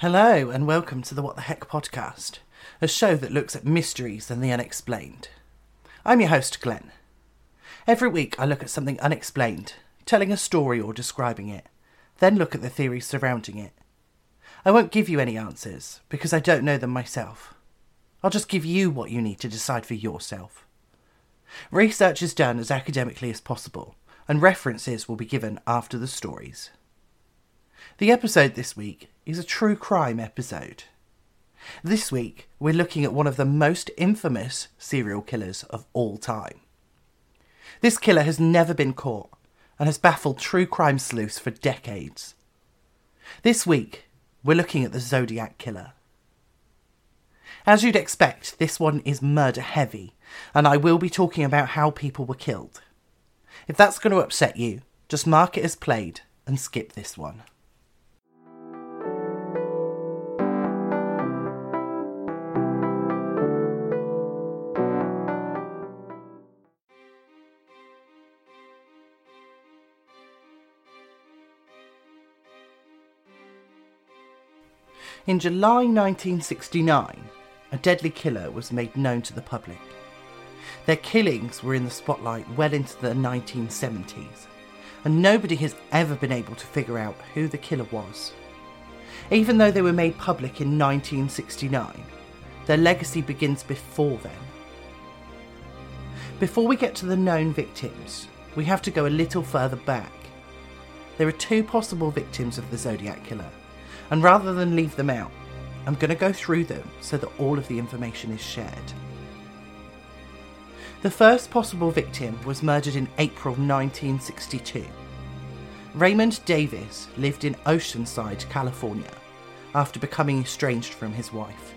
Hello, and welcome to the What the Heck podcast, a show that looks at mysteries and the unexplained. I'm your host, Glen. Every week I look at something unexplained, telling a story or describing it, then look at the theories surrounding it. I won't give you any answers, because I don't know them myself. I'll just give you what you need to decide for yourself. Research is done as academically as possible, and references will be given after the stories. The episode this week is a true crime episode. This week, we're looking at one of the most infamous serial killers of all time. This killer has never been caught and has baffled true crime sleuths for decades. This week, we're looking at the Zodiac Killer. As you'd expect, this one is murder heavy, and I will be talking about how people were killed. If that's going to upset you, just mark it as played and skip this one. In July 1969, a deadly killer was made known to the public. Their killings were in the spotlight well into the 1970s, and nobody has ever been able to figure out who the killer was. Even though they were made public in 1969, their legacy begins before then. Before we get to the known victims, we have to go a little further back. There are two possible victims of the Zodiac Killer and rather than leave them out, I'm going to go through them so that all of the information is shared. The first possible victim was murdered in April 1962. Raymond Davis lived in Oceanside, California, after becoming estranged from his wife.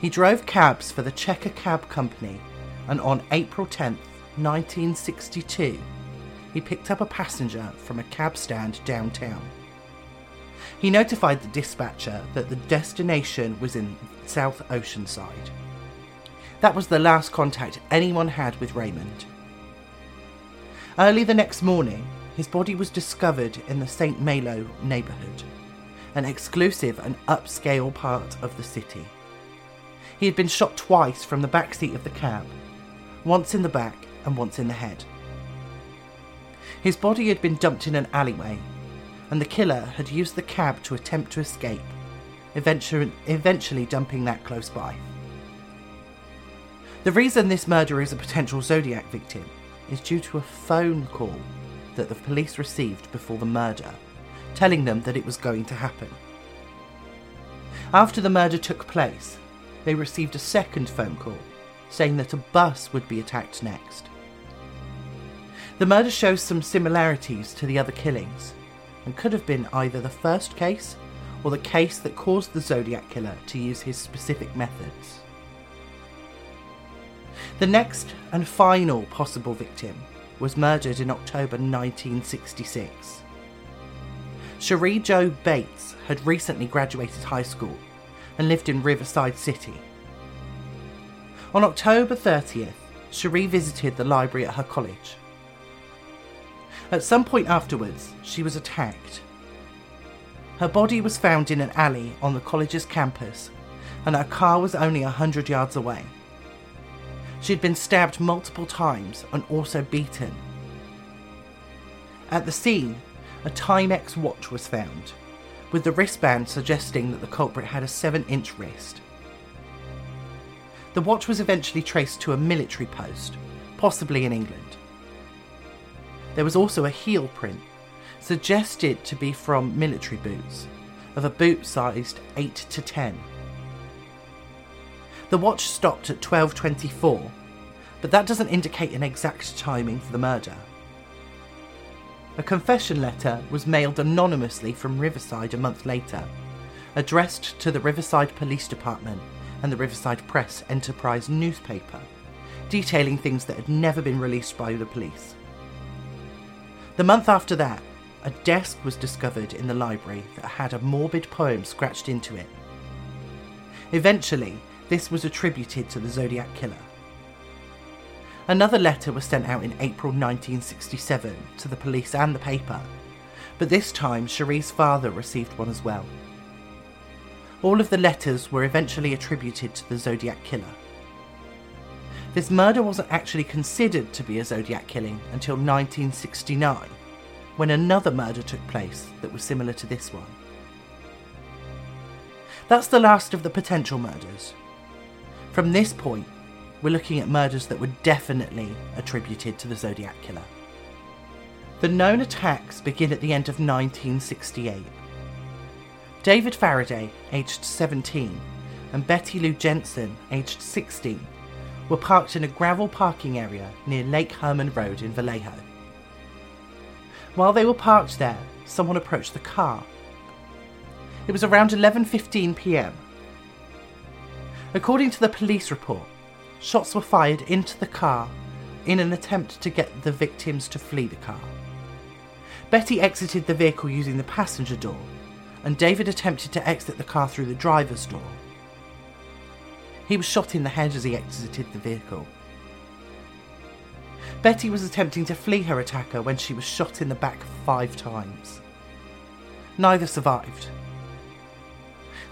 He drove cabs for the Checker Cab Company, and on April 10, 1962, he picked up a passenger from a cab stand downtown. He notified the dispatcher that the destination was in South Oceanside. That was the last contact anyone had with Raymond. Early the next morning, his body was discovered in the St. Malo neighbourhood, an exclusive and upscale part of the city. He had been shot twice from the back seat of the cab, once in the back and once in the head. His body had been dumped in an alleyway and the killer had used the cab to attempt to escape, eventually, eventually dumping that close by. The reason this murder is a potential Zodiac victim is due to a phone call that the police received before the murder, telling them that it was going to happen. After the murder took place, they received a second phone call saying that a bus would be attacked next. The murder shows some similarities to the other killings, and could have been either the first case or the case that caused the Zodiac Killer to use his specific methods. The next and final possible victim was murdered in October 1966. Cherie Jo Bates had recently graduated high school and lived in Riverside City. On October 30th, Cherie visited the library at her college at some point afterwards, she was attacked. Her body was found in an alley on the college's campus, and her car was only a hundred yards away. She had been stabbed multiple times and also beaten. At the scene, a Timex watch was found, with the wristband suggesting that the culprit had a 7 inch wrist. The watch was eventually traced to a military post, possibly in England. There was also a heel print, suggested to be from military boots, of a boot sized 8 to 10. The watch stopped at 12:24, but that doesn't indicate an exact timing for the murder. A confession letter was mailed anonymously from Riverside a month later, addressed to the Riverside Police Department and the Riverside Press Enterprise newspaper, detailing things that had never been released by the police. The month after that, a desk was discovered in the library that had a morbid poem scratched into it. Eventually, this was attributed to the Zodiac Killer. Another letter was sent out in April 1967 to the police and the paper, but this time Cherie's father received one as well. All of the letters were eventually attributed to the Zodiac Killer. This murder wasn't actually considered to be a Zodiac killing until 1969, when another murder took place that was similar to this one. That's the last of the potential murders. From this point, we're looking at murders that were definitely attributed to the Zodiac Killer. The known attacks begin at the end of 1968. David Faraday, aged 17, and Betty Lou Jensen, aged 16, were parked in a gravel parking area near Lake Herman Road in Vallejo. While they were parked there, someone approached the car. It was around 11:15 p.m. According to the police report, shots were fired into the car in an attempt to get the victims to flee the car. Betty exited the vehicle using the passenger door, and David attempted to exit the car through the driver's door. He was shot in the head as he exited the vehicle. Betty was attempting to flee her attacker when she was shot in the back five times. Neither survived.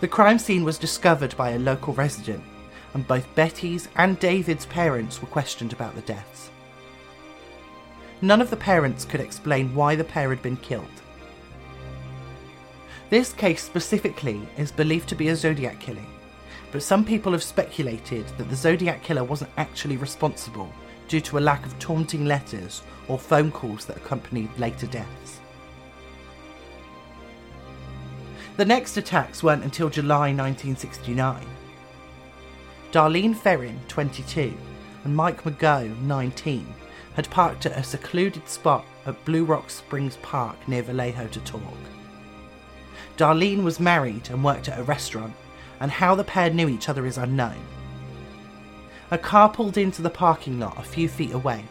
The crime scene was discovered by a local resident, and both Betty's and David's parents were questioned about the deaths. None of the parents could explain why the pair had been killed. This case specifically is believed to be a Zodiac killing, but some people have speculated that the Zodiac killer wasn't actually responsible due to a lack of taunting letters or phone calls that accompanied later deaths. The next attacks weren't until July 1969. Darlene Ferrin, 22, and Mike Mageau, 19, had parked at a secluded spot at Blue Rock Springs Park near Vallejo to talk. Darlene was married and worked at a restaurant and how the pair knew each other is unknown. A car pulled into the parking lot a few feet away,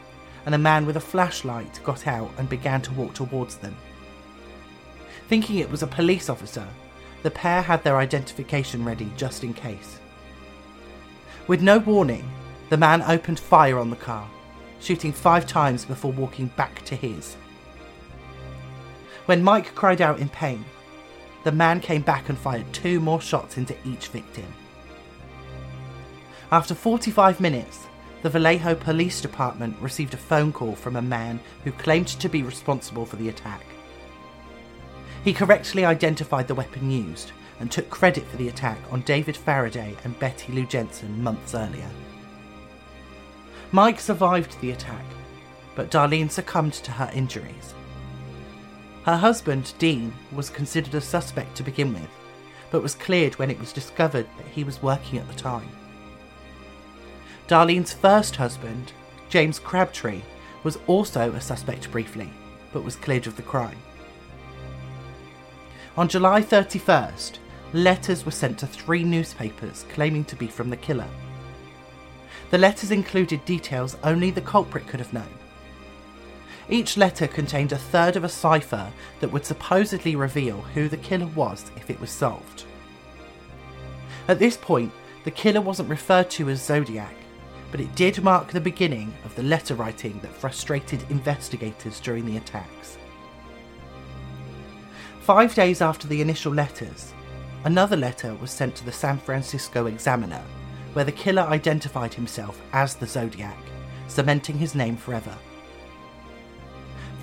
and a man with a flashlight got out and began to walk towards them. Thinking it was a police officer, the pair had their identification ready just in case. With no warning, the man opened fire on the car, shooting five times before walking back to his. When Mike cried out in pain, the man came back and fired two more shots into each victim. After 45 minutes, the Vallejo Police Department received a phone call from a man who claimed to be responsible for the attack. He correctly identified the weapon used and took credit for the attack on David Faraday and Betty Lou Jensen months earlier. Mike survived the attack, but Darlene succumbed to her injuries. Her husband, Dean, was considered a suspect to begin with, but was cleared when it was discovered that he was working at the time. Darlene's first husband, James Crabtree, was also a suspect briefly, but was cleared of the crime. On July 31st, letters were sent to three newspapers claiming to be from the killer. The letters included details only the culprit could have known, each letter contained a third of a cipher that would supposedly reveal who the killer was if it was solved. At this point, the killer wasn't referred to as Zodiac, but it did mark the beginning of the letter writing that frustrated investigators during the attacks. Five days after the initial letters, another letter was sent to the San Francisco Examiner, where the killer identified himself as the Zodiac, cementing his name forever.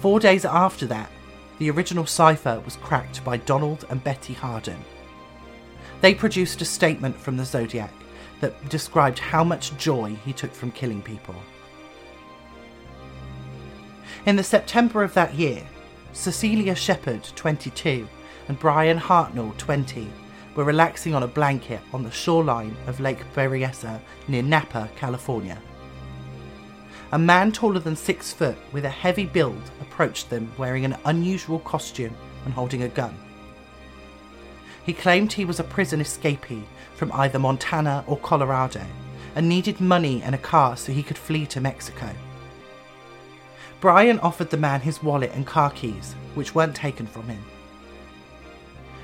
Four days after that, the original cipher was cracked by Donald and Bettye Harden. They produced a statement from the Zodiac that described how much joy he took from killing people. In the September of that year, Cecilia Shepard, 22, and Bryan Hartnell, 20, were relaxing on a blanket on the shoreline of Lake Berryessa near Napa, California. A man taller than six foot with a heavy build approached them wearing an unusual costume and holding a gun. He claimed he was a prison escapee from either Montana or Colorado and needed money and a car so he could flee to Mexico. Brian offered the man his wallet and car keys, which weren't taken from him.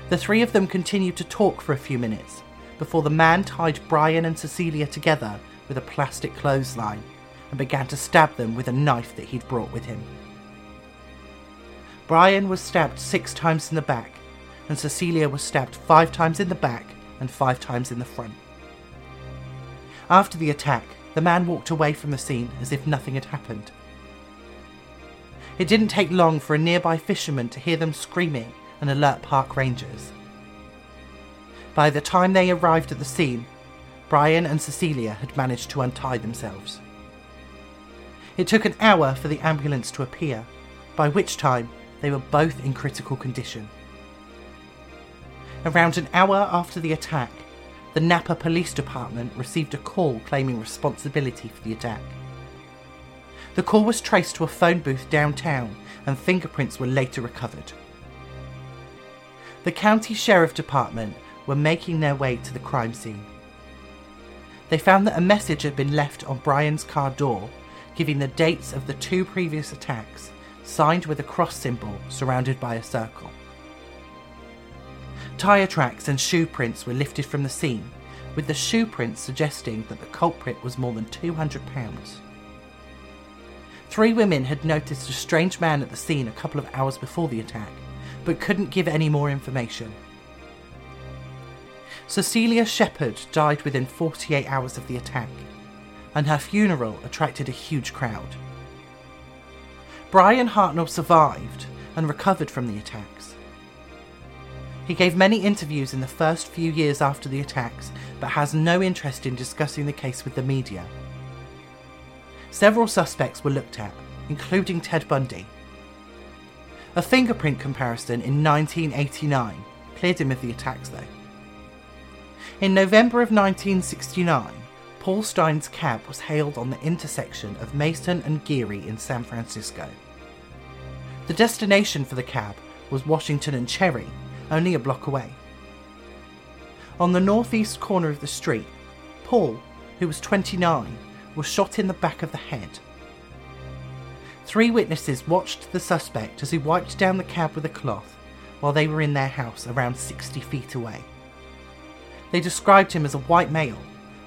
The three of them continued to talk for a few minutes before the man tied Brian and Cecilia together with a plastic clothesline and began to stab them with a knife that he'd brought with him. Brian was stabbed six times in the back, and Cecilia was stabbed five times in the back and five times in the front. After the attack, the man walked away from the scene as if nothing had happened. It didn't take long for a nearby fisherman to hear them screaming and alert park rangers. By the time they arrived at the scene, Brian and Cecilia had managed to untie themselves. It took an hour for the ambulance to appear, by which time they were both in critical condition. Around an hour after the attack, the Napa Police Department received a call claiming responsibility for the attack. The call was traced to a phone booth downtown and fingerprints were later recovered. The county sheriff department were making their way to the crime scene. They found that a message had been left on Brian's car door giving the dates of the two previous attacks, signed with a cross symbol surrounded by a circle. Tyre tracks and shoe prints were lifted from the scene, with the shoe prints suggesting that the culprit was more than 200 pounds. Three women had noticed a strange man at the scene a couple of hours before the attack, but couldn't give any more information. Cecilia Shepard died within 48 hours of the attack, and her funeral attracted a huge crowd. Bryan Hartnell survived and recovered from the attacks. He gave many interviews in the first few years after the attacks, but has no interest in discussing the case with the media. Several suspects were looked at, including Ted Bundy. A fingerprint comparison in 1989 cleared him of the attacks, though. In November of 1969, Paul Stine's cab was hailed on the intersection of Mason and Geary in San Francisco. The destination for the cab was Washington and Cherry, only a block away. On the northeast corner of the street, Paul, who was 29, was shot in the back of the head. Three witnesses watched the suspect as he wiped down the cab with a cloth while they were in their house around 60 feet away. They described him as a white male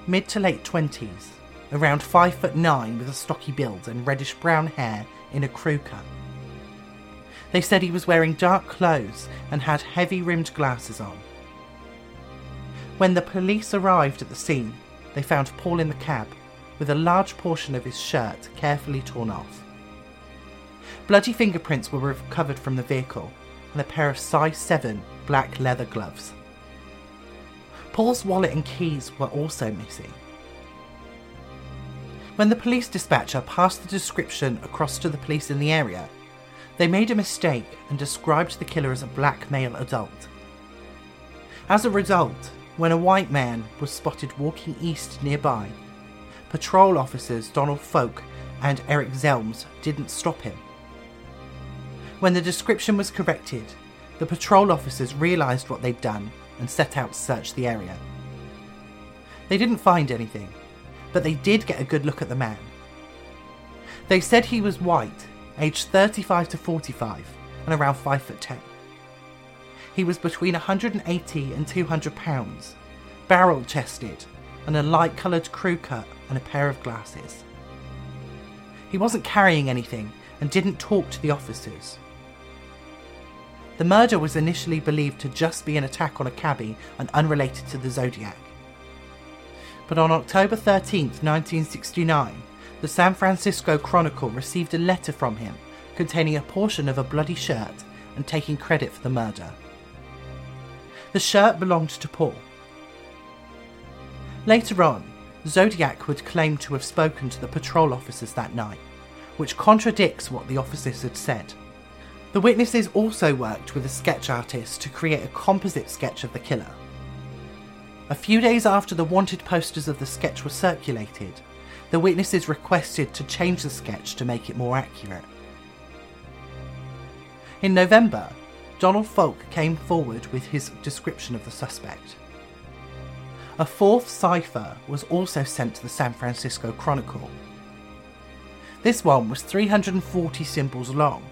mid to late 20s, around 5 foot 9 with a stocky build and reddish brown hair in a crew cut. They said he was wearing dark clothes and had heavy rimmed glasses on. When the police arrived at the scene, they found Paul in the cab with a large portion of his shirt carefully torn off. Bloody fingerprints were recovered from the vehicle and a pair of size 7 black leather gloves. Paul's wallet and keys were also missing. When the police dispatcher passed the description across to the police in the area, they made a mistake and described the killer as a black male adult. As a result, when a white man was spotted walking east nearby, patrol officers Donald Fouke and Eric Zelms didn't stop him. When the description was corrected, the patrol officers realised what they'd done and set out to search the area. They didn't find anything, but they did get a good look at the man. They said he was white, aged 35 to 45, and around 5 foot 10. He was between 180 and 200 pounds, barrel chested, and a light coloured crew cut and a pair of glasses. He wasn't carrying anything and didn't talk to the officers. The murder was initially believed to just be an attack on a cabbie and unrelated to the Zodiac. But on October 13, 1969, the San Francisco Chronicle received a letter from him containing a portion of a bloody shirt and taking credit for the murder. The shirt belonged to Paul. Later on, Zodiac would claim to have spoken to the patrol officers that night, which contradicts what the officers had said. The witnesses also worked with a sketch artist to create a composite sketch of the killer. A few days after the wanted posters of the sketch were circulated, the witnesses requested to change the sketch to make it more accurate. In November, Donald Fouke came forward with his description of the suspect. A fourth cipher was also sent to the San Francisco Chronicle. This one was 340 symbols long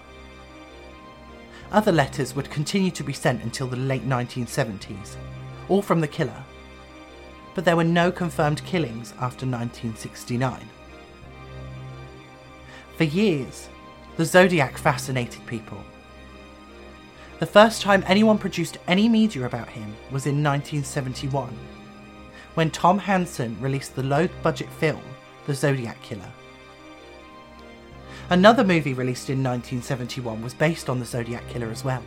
other letters would continue to be sent until the late 1970s, all from the killer. But there were no confirmed killings after 1969. For years, the Zodiac fascinated people. The first time anyone produced any media about him was in 1971, when Tom Hanson released the low budget film The Zodiac Killer. Another movie released in 1971 was based on the Zodiac Killer as well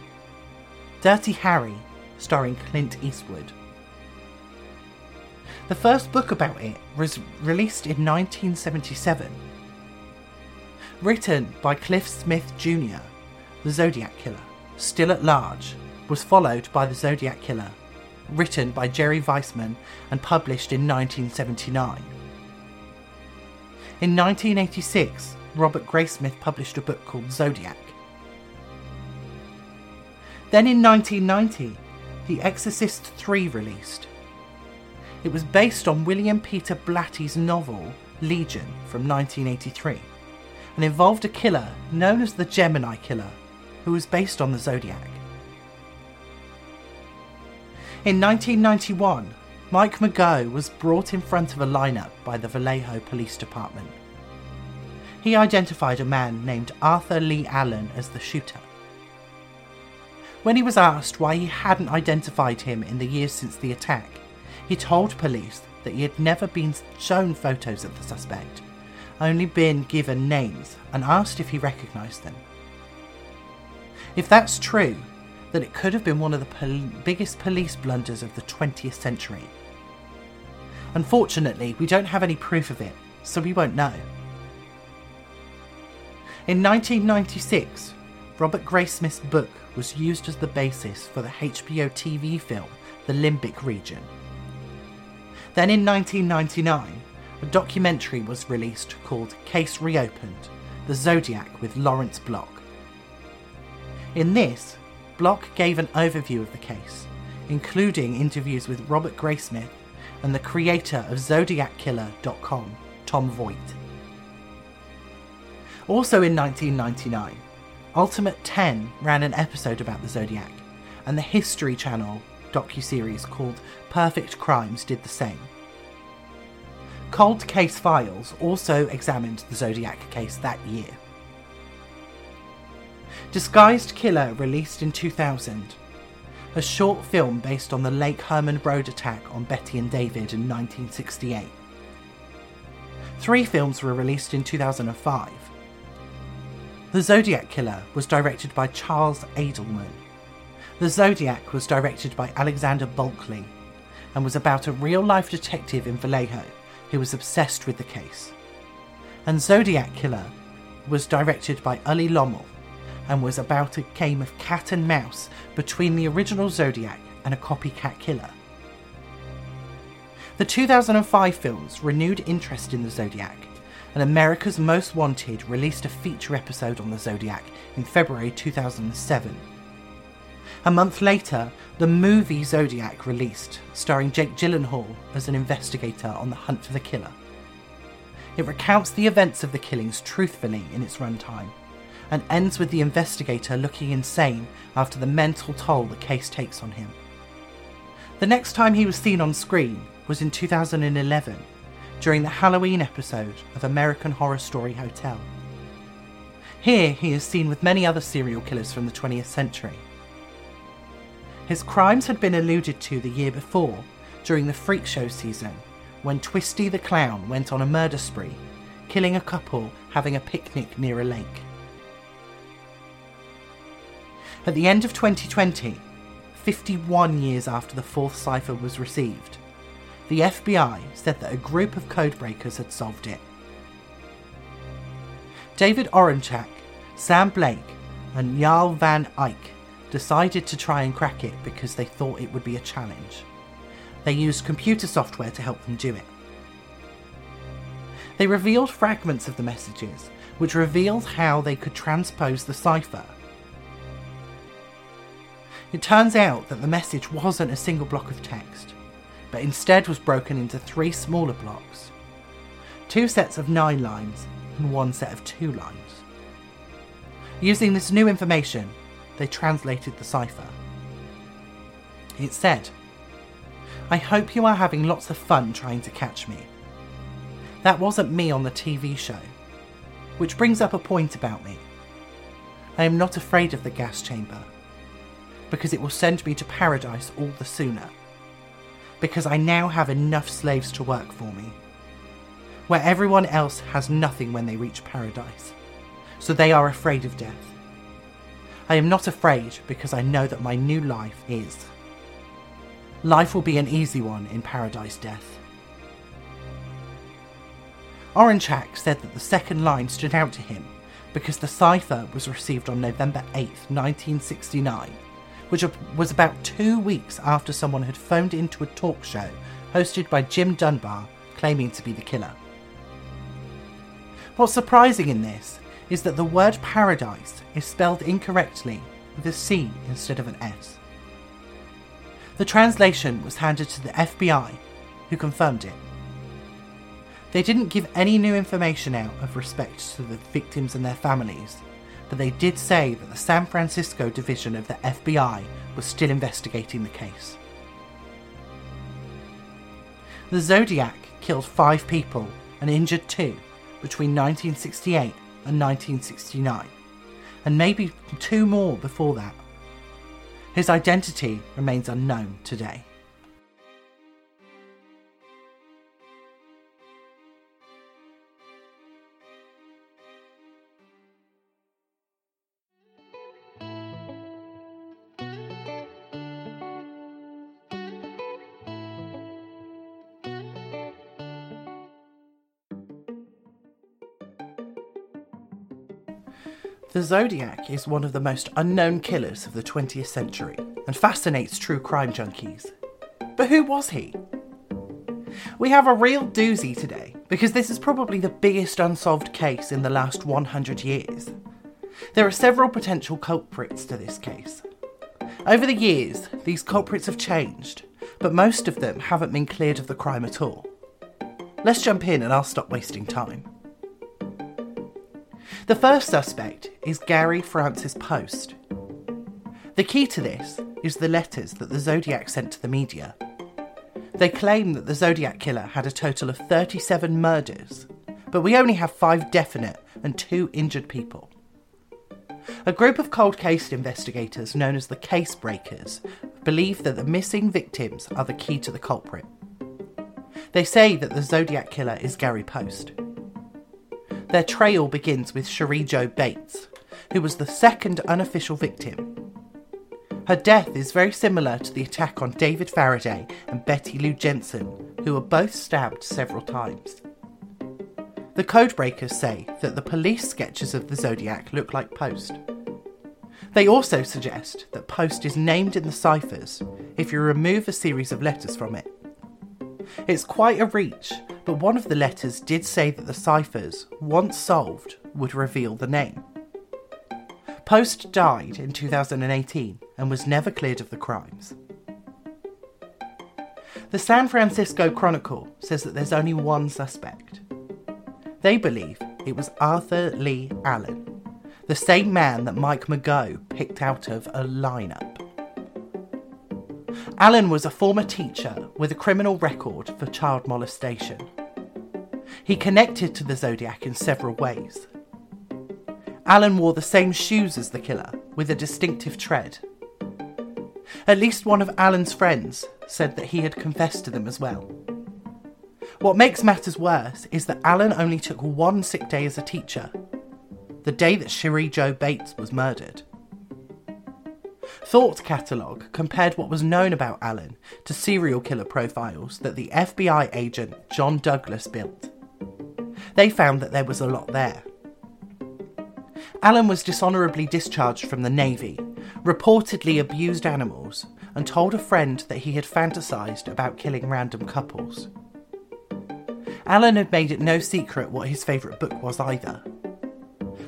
Dirty Harry, starring Clint Eastwood. The first book about it was released in 1977. Written by Cliff Smith Jr., The Zodiac Killer, still at large, was followed by The Zodiac Killer, written by Jerry Weisman and published in 1979. In 1986, Robert Graysmith published a book called Zodiac. Then in 1990, The Exorcist 3 released. It was based on William Peter Blatty's novel Legion from 1983 and involved a killer known as the Gemini Killer, who was based on the Zodiac. In 1991, Mike Mageau was brought in front of a lineup by the Vallejo Police Department. He identified a man named Arthur Lee Allen as the shooter. When he was asked why he hadn't identified him in the years since the attack, he told police that he had never been shown photos of the suspect, only been given names, and asked if he recognised them. If that's true, then it could have been one of the pol- biggest police blunders of the 20th century. Unfortunately, we don't have any proof of it, so we won't know. In 1996, Robert Graysmith's book was used as the basis for the HBO TV film The Limbic Region. Then in 1999, a documentary was released called Case Reopened The Zodiac with Lawrence Block. In this, Block gave an overview of the case, including interviews with Robert Graysmith and the creator of ZodiacKiller.com, Tom Voigt. Also in 1999, Ultimate 10 ran an episode about the Zodiac, and the History Channel docuseries called Perfect Crimes did the same. Cold Case Files also examined the Zodiac case that year. Disguised Killer released in 2000, a short film based on the Lake Herman Road attack on Betty and David in 1968. Three films were released in 2005. The Zodiac Killer was directed by Charles Adelman. The Zodiac was directed by Alexander Bulkley and was about a real life detective in Vallejo who was obsessed with the case. And Zodiac Killer was directed by Ully Lommel and was about a game of cat and mouse between the original Zodiac and a copycat killer. The 2005 films renewed interest in the Zodiac, and America's Most Wanted released a feature episode on the Zodiac in February 2007. A month later, the movie Zodiac released, starring Jake Gyllenhaal as an investigator on the hunt for the killer. It recounts the events of the killings truthfully in its runtime, and ends with the investigator looking insane after the mental toll the case takes on him. The next time he was seen on screen was in 2011 during the Halloween episode of American Horror Story Hotel. Here he is seen with many other serial killers from the 20th century. His crimes had been alluded to the year before during the Freak Show season when Twisty the Clown went on a murder spree, killing a couple having a picnic near a lake. At the end of 2020, 51 years after the fourth cipher was received, the FBI said that a group of codebreakers had solved it. David Oranchak, Sam Blake, and Jarl Van Eyck decided to try and crack it because they thought it would be a challenge. They used computer software to help them do it. They revealed fragments of the messages, which revealed how they could transpose the cipher. It turns out that the message wasn't a single block of text, but instead was broken into three smaller blocks two sets of nine lines and one set of two lines. Using this new information, they translated the cipher. It said, I hope you are having lots of fun trying to catch me. That wasn't me on the TV show. Which brings up a point about me. I am not afraid of the gas chamber. because it will send me to paradise all the sooner. Because I now have enough slaves to work for me. Where everyone else has nothing when they reach paradise. So they are afraid of death. I am not afraid because I know that my new life is. Life will be an easy one in paradise death. Oranchak said that the second line stood out to him because the cipher was received on November 8, 1969, which was about two weeks after someone had phoned into a talk show hosted by Jim Dunbar claiming to be the killer. What's surprising in this is that the word paradise is spelled incorrectly with a C instead of an S. The translation was handed to the FBI, who confirmed it. They didn't give any new information out of respect to the victims and their families, but they did say that the San Francisco division of the FBI was still investigating the case. The Zodiac killed five people and injured two between 1968 and 1969, and maybe two more before that. His identity remains unknown today. The Zodiac is one of the most unknown killers of the 20th century and fascinates true crime junkies. But who was he? We have a real doozy today because this is probably the biggest unsolved case in the last 100 years. There are several potential culprits to this case. Over the years, these culprits have changed, but most of them haven't been cleared of the crime at all. Let's jump in and I'll stop wasting time. The first suspect is Gary Francis Post. The key to this is the letters that the Zodiac sent to the media. They claim that the Zodiac killer had a total of 37 murders, but we only have five definite and two injured people. A group of cold case investigators known as the Case Breakers believe that the missing victims are the key to the culprit. They say that the Zodiac killer is Gary Post. Their trail begins with Cherie Jo Bates, who was the second unofficial victim. Her death is very similar to the attack on David Faraday and Betty Lou Jensen, who were both stabbed several times. The codebreakers say that the police sketches of the Zodiac look like Post. They also suggest that Post is named in the ciphers if you remove a series of letters from it. It's quite a reach, but one of the letters did say that the ciphers, once solved, would reveal the name. Post died in 2018 and was never cleared of the crimes. The San Francisco Chronicle says that there's only one suspect. They believe it was Arthur Lee Allen, the same man that Mike Mageau picked out of a lineup. Allen was a former teacher with a criminal record for child molestation. He connected to the Zodiac in several ways. Allen wore the same shoes as the killer, with a distinctive tread. At least one of Allen's friends said that he had confessed to them as well. What makes matters worse is that Allen only took one sick day as a teacher, the day that Cherie Jo Bates was murdered. Thought Catalog compared what was known about Allen to serial killer profiles that the FBI agent John Douglas built. They found that there was a lot there. Allen was dishonourably discharged from the Navy, reportedly abused animals, and told a friend that he had fantasised about killing random couples. Allen had made it no secret what his favourite book was either.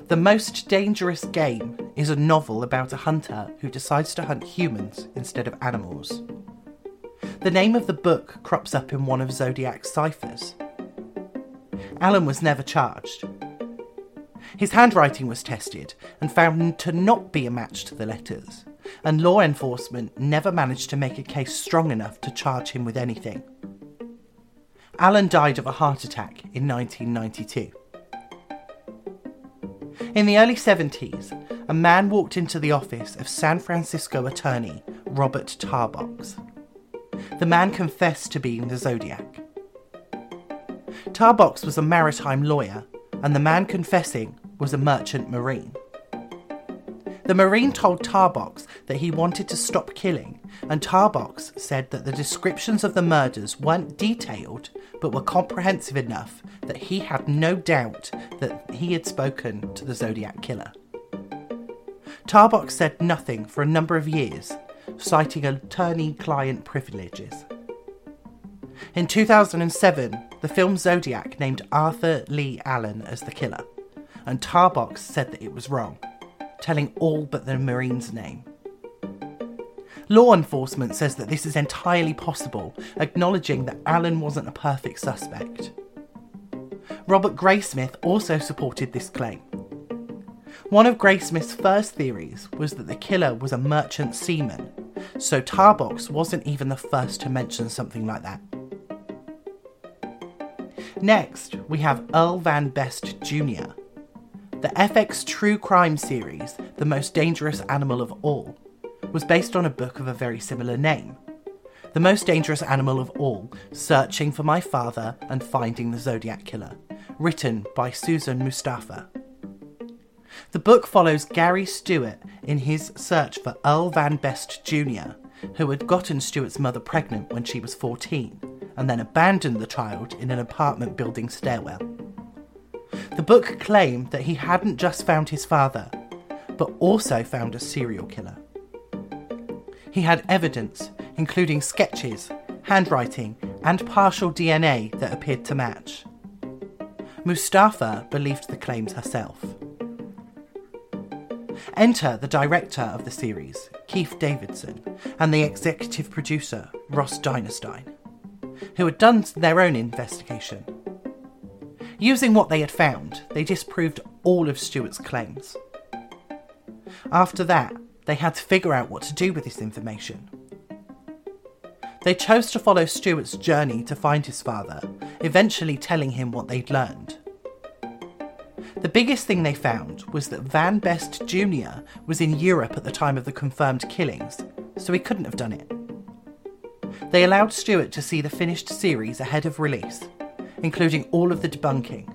The Most Dangerous Game is a novel about a hunter who decides to hunt humans instead of animals. The name of the book crops up in one of Zodiac's ciphers. Allen was never charged. His handwriting was tested and found to not be a match to the letters, and law enforcement never managed to make a case strong enough to charge him with anything. Allen died of a heart attack in 1992. In the early 70s, a man walked into the office of San Francisco attorney Robert Tarbox. The man confessed to being the Zodiac. Tarbox was a maritime lawyer, and the man confessing was a merchant marine. The Marine told Tarbox that he wanted to stop killing, and Tarbox said that the descriptions of the murders weren't detailed but were comprehensive enough that he had no doubt that he had spoken to the Zodiac killer. Tarbox said nothing for a number of years, citing attorney client privileges. In 2007, the film Zodiac named Arthur Lee Allen as the killer, and Tarbox said that it was wrong telling all but the Marine's name. Law enforcement says that this is entirely possible, acknowledging that Allen wasn't a perfect suspect. Robert Graysmith also supported this claim. One of Graysmith's first theories was that the killer was a merchant seaman, so Tarbox wasn't even the first to mention something like that. Next, we have Earl Van Best Jr., the FX true crime series, The Most Dangerous Animal of All, was based on a book of a very similar name. The Most Dangerous Animal of All Searching for My Father and Finding the Zodiac Killer, written by Susan Mustafa. The book follows Gary Stewart in his search for Earl Van Best Jr., who had gotten Stewart's mother pregnant when she was 14 and then abandoned the child in an apartment building stairwell. The book claimed that he hadn't just found his father, but also found a serial killer. He had evidence, including sketches, handwriting, and partial DNA that appeared to match. Mustafa believed the claims herself. Enter the director of the series, Kief Davidson, and the executive producer, Ross Dinerstein, who had done their own investigation Using what they had found, they disproved all of Stewart's claims. After that, they had to figure out what to do with this information. They chose to follow Stewart's journey to find his father, eventually telling him what they'd learned. The biggest thing they found was that Van Best Jr. was in Europe at the time of the confirmed killings, so he couldn't have done it. They allowed Stewart to see the finished series ahead of release, including all of the debunking.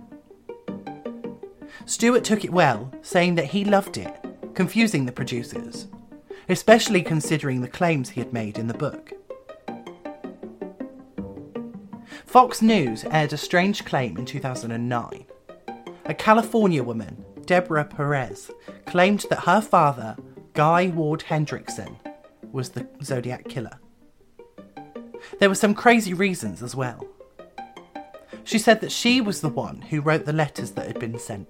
Stewart took it well, saying that he loved it, confusing the producers, especially considering the claims he had made in the book. Fox News aired a strange claim in 2009. A California woman, Deborah Perez, claimed that her father, Guy Ward Hendrickson, was the Zodiac killer. There were some crazy reasons as well. She said that she was the one who wrote the letters that had been sent,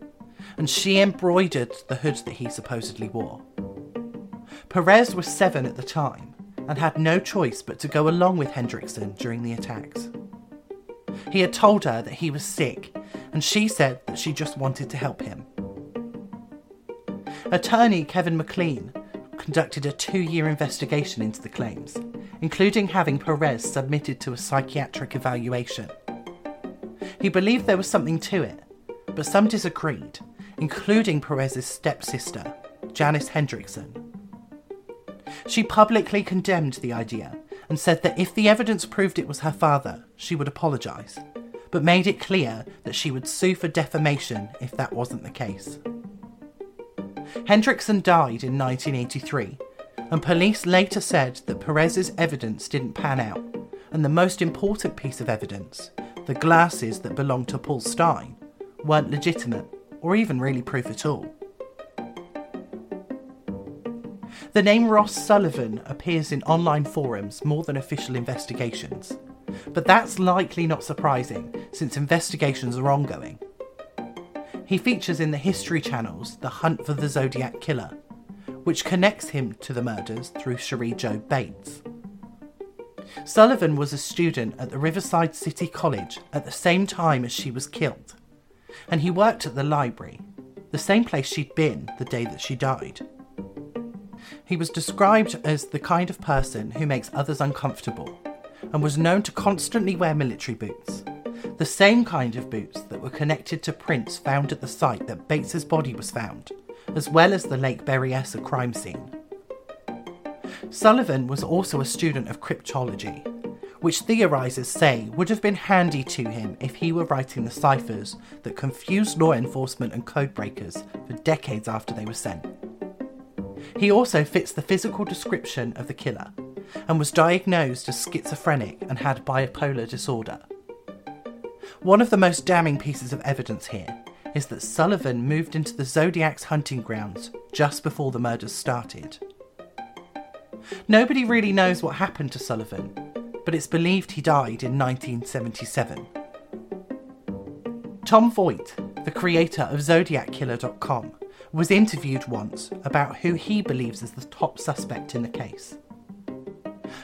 and she embroidered the hood that he supposedly wore. Perez was seven at the time and had no choice but to go along with Hendrickson during the attacks. He had told her that he was sick, and she said that she just wanted to help him. Attorney Kevin McLean conducted a two year investigation into the claims, including having Perez submitted to a psychiatric evaluation. He believed there was something to it, but some disagreed, including Perez's stepsister, Janice Hendrickson. She publicly condemned the idea and said that if the evidence proved it was her father, she would apologise, but made it clear that she would sue for defamation if that wasn't the case. Hendrickson died in 1983, and police later said that Perez's evidence didn't pan out, and the most important piece of evidence the glasses that belonged to Paul Stine, weren't legitimate or even really proof at all. The name Ross Sullivan appears in online forums more than official investigations, but that's likely not surprising since investigations are ongoing. He features in the History Channel's The Hunt for the Zodiac Killer, which connects him to the murders through Cherie Jo Bates. Sullivan was a student at the Riverside City College at the same time as she was killed, and he worked at the library, the same place she'd been the day that she died. He was described as the kind of person who makes others uncomfortable and was known to constantly wear military boots, the same kind of boots that were connected to prints found at the site that Bates's body was found, as well as the Lake Berryessa crime scene. Sullivan was also a student of cryptology, which theorisers say would have been handy to him if he were writing the ciphers that confused law enforcement and codebreakers for decades after they were sent. He also fits the physical description of the killer and was diagnosed as schizophrenic and had bipolar disorder. One of the most damning pieces of evidence here is that Sullivan moved into the Zodiac's hunting grounds just before the murders started. Nobody really knows what happened to Sullivan, but it's believed he died in 1977. Tom Voigt, the creator of ZodiacKiller.com, was interviewed once about who he believes is the top suspect in the case.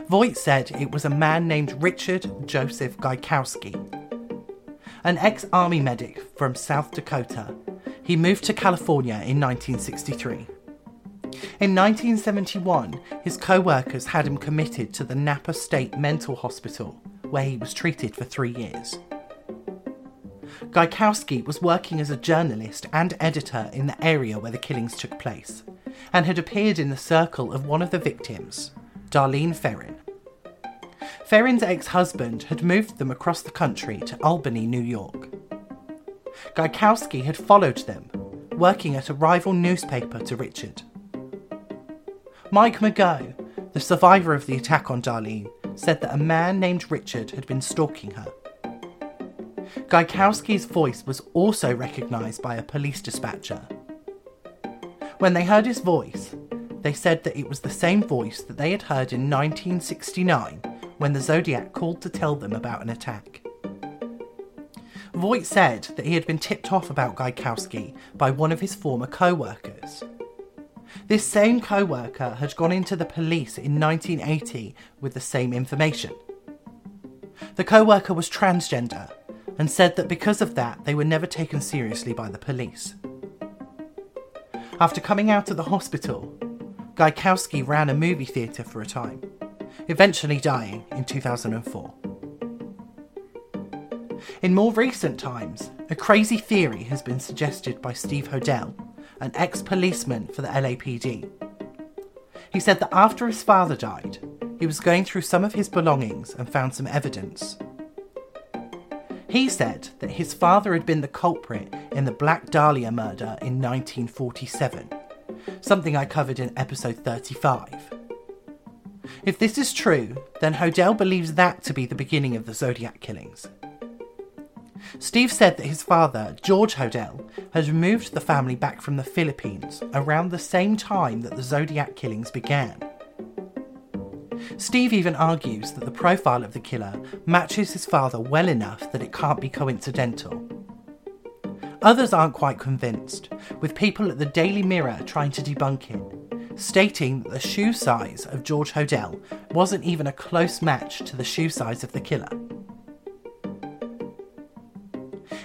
Voigt said it was a man named Richard Joseph Gaikowski. An ex army medic from South Dakota, he moved to California in 1963. In 1971, his co workers had him committed to the Napa State Mental Hospital, where he was treated for three years. Gaikowski was working as a journalist and editor in the area where the killings took place, and had appeared in the circle of one of the victims, Darlene Ferrin. Ferrin's ex husband had moved them across the country to Albany, New York. Gaikowski had followed them, working at a rival newspaper to Richard. Mike Mageau, the survivor of the attack on Darlene, said that a man named Richard had been stalking her. Gaikowski's voice was also recognised by a police dispatcher. When they heard his voice, they said that it was the same voice that they had heard in 1969 when the Zodiac called to tell them about an attack. Voigt said that he had been tipped off about Gaikowski by one of his former co workers. This same co worker had gone into the police in 1980 with the same information. The co worker was transgender and said that because of that, they were never taken seriously by the police. After coming out of the hospital, Gaikowski ran a movie theatre for a time, eventually dying in 2004. In more recent times, a crazy theory has been suggested by Steve Hodel, an ex policeman for the LAPD. He said that after his father died, he was going through some of his belongings and found some evidence he said that his father had been the culprit in the Black Dahlia murder in 1947, something I covered in episode 35. If this is true, then Hodel believes that to be the beginning of the Zodiac killings. Steve said that his father, George Hodel, had removed the family back from the Philippines around the same time that the Zodiac killings began. Steve even argues that the profile of the killer matches his father well enough that it can't be coincidental. Others aren't quite convinced, with people at the Daily Mirror trying to debunk it, stating that the shoe size of George Hodel wasn't even a close match to the shoe size of the killer.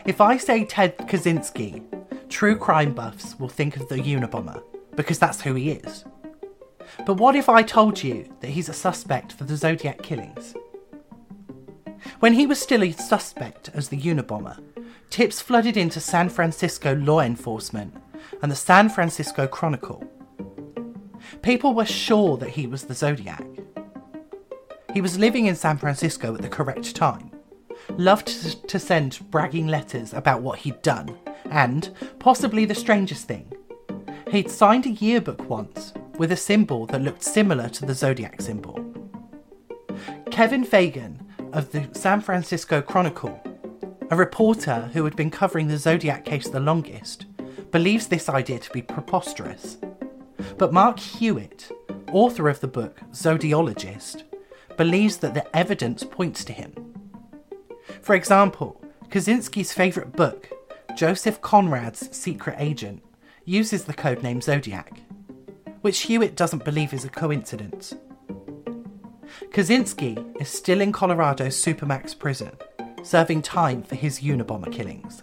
If I say Ted Kaczynski, true crime buffs will think of the Unabomber, because that's who he is. But what if I told you that he's a suspect for the Zodiac killings? When he was still a suspect as the Unabomber, tips flooded into San Francisco law enforcement and the San Francisco Chronicle. People were sure that he was the Zodiac. He was living in San Francisco at the correct time, loved to send bragging letters about what he'd done, and, possibly the strangest thing, he'd signed a yearbook once with a symbol that looked similar to the zodiac symbol. Kevin Fagan of the San Francisco Chronicle, a reporter who had been covering the Zodiac case the longest, believes this idea to be preposterous. But Mark Hewitt, author of the book Zodiologist, believes that the evidence points to him. For example, Kaczynski's favourite book, Joseph Conrad's Secret Agent, uses the codename Zodiac which Hewitt doesn't believe is a coincidence. Kaczynski is still in Colorado's Supermax prison, serving time for his Unabomber killings.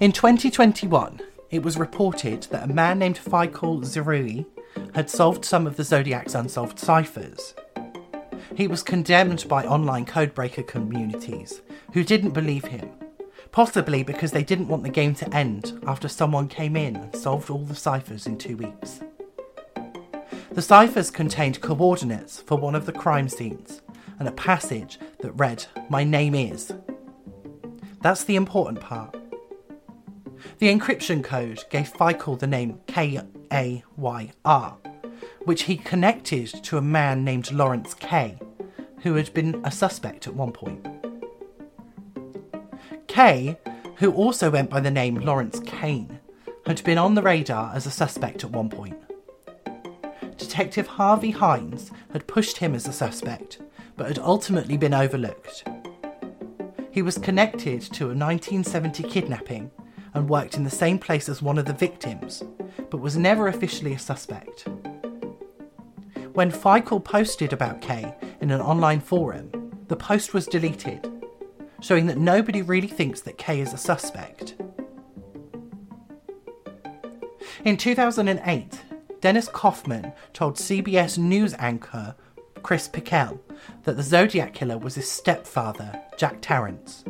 In 2021, it was reported that a man named Fayçal Ziraoui had solved some of the Zodiac's unsolved ciphers. He was condemned by online codebreaker communities who didn't believe him, Possibly because they didn't want the game to end after someone came in and solved all the ciphers in two weeks. The ciphers contained coordinates for one of the crime scenes and a passage that read, My name is. That's the important part. The encryption code gave Fayçal the name K A Y R, which he connected to a man named Lawrence Kaye, who had been a suspect at one point. Kaye, who also went by the name Lawrence Kane, had been on the radar as a suspect at one point. Detective Harvey Hines had pushed him as a suspect, but had ultimately been overlooked. He was connected to a 1970 kidnapping and worked in the same place as one of the victims, but was never officially a suspect. When Fayçal posted about Kaye in an online forum, the post was deleted showing that nobody really thinks that Kaye is a suspect. In 2008, Dennis Kaufman told CBS News anchor Chris Pickel that the Zodiac Killer was his stepfather, Jack Tarrance.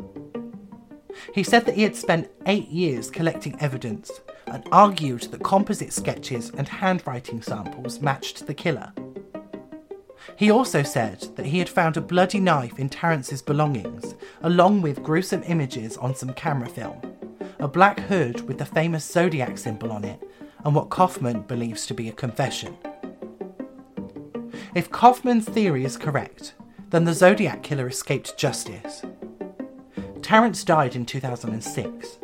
He said that he had spent eight years collecting evidence and argued that composite sketches and handwriting samples matched the killer. He also said that he had found a bloody knife in Tarrance's belongings, along with gruesome images on some camera film, a black hood with the famous zodiac symbol on it, and what Kaufman believes to be a confession. If Kaufman's theory is correct, then the Zodiac killer escaped justice. Tarrance died in 2006.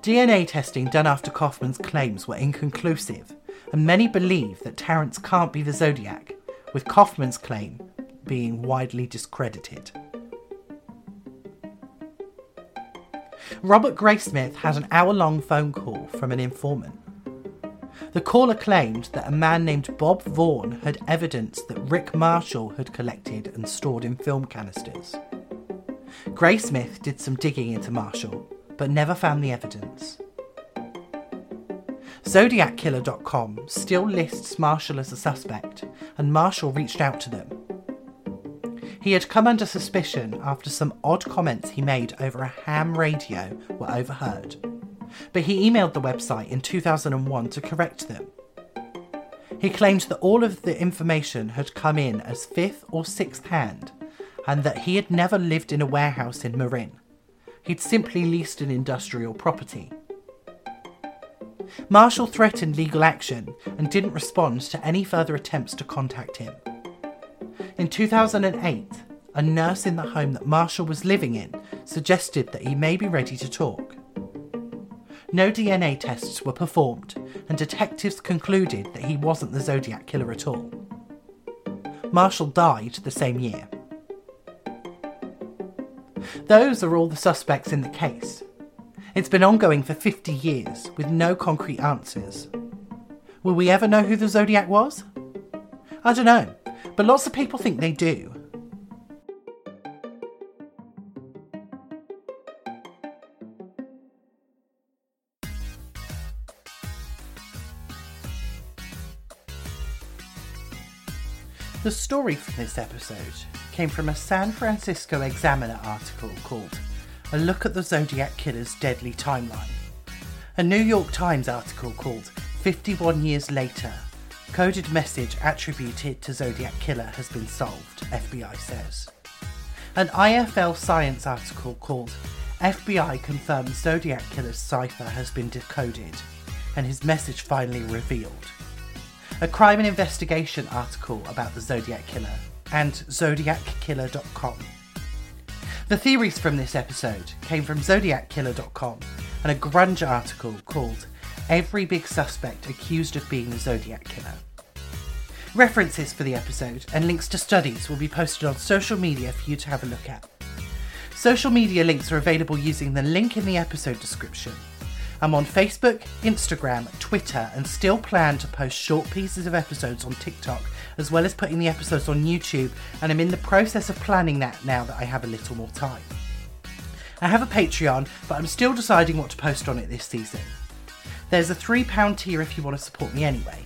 DNA testing done after Kaufman's claims were inconclusive, and many believe that Tarrance can't be the Zodiac with Kaufman's claim being widely discredited. Robert Graysmith had an hour long phone call from an informant. The caller claimed that a man named Bob Vaughan had evidence that Rick Marshall had collected and stored in film canisters. Graysmith did some digging into Marshall, but never found the evidence. ZodiacKiller.com still lists Marshall as a suspect, and Marshall reached out to them. He had come under suspicion after some odd comments he made over a ham radio were overheard, but he emailed the website in 2001 to correct them. He claimed that all of the information had come in as fifth or sixth hand, and that he had never lived in a warehouse in Marin. He'd simply leased an industrial property. Marshall threatened legal action and didn't respond to any further attempts to contact him. In 2008, a nurse in the home that Marshall was living in suggested that he may be ready to talk. No DNA tests were performed, and detectives concluded that he wasn't the Zodiac killer at all. Marshall died the same year. Those are all the suspects in the case, it's been ongoing for 50 years with no concrete answers. Will we ever know who the Zodiac was? I don't know, but lots of people think they do. The story from this episode came from a San Francisco Examiner article called a look at the Zodiac Killer's deadly timeline. A New York Times article called 51 Years Later Coded message attributed to Zodiac Killer has been solved, FBI says. An IFL Science article called FBI confirms Zodiac Killer's cipher has been decoded and his message finally revealed. A crime and investigation article about the Zodiac Killer and zodiackiller.com the theories from this episode came from ZodiacKiller.com and a grunge article called Every Big Suspect Accused of Being the Zodiac Killer. References for the episode and links to studies will be posted on social media for you to have a look at. Social media links are available using the link in the episode description. I'm on Facebook, Instagram, Twitter, and still plan to post short pieces of episodes on TikTok as well as putting the episodes on YouTube, and I'm in the process of planning that now that I have a little more time. I have a Patreon, but I'm still deciding what to post on it this season. There's a £3 tier if you want to support me anyway.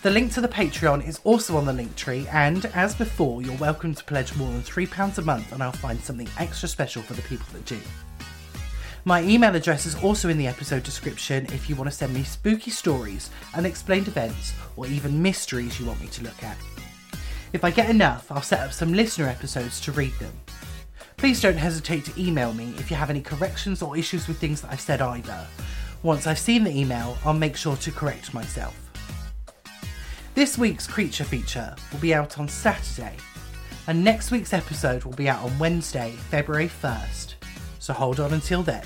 The link to the Patreon is also on the link tree, and as before, you're welcome to pledge more than £3 a month, and I'll find something extra special for the people that do. My email address is also in the episode description if you want to send me spooky stories, unexplained events, or even mysteries you want me to look at. If I get enough, I'll set up some listener episodes to read them. Please don't hesitate to email me if you have any corrections or issues with things that I've said either. Once I've seen the email, I'll make sure to correct myself. This week's creature feature will be out on Saturday, and next week's episode will be out on Wednesday, February 1st. So hold on until then.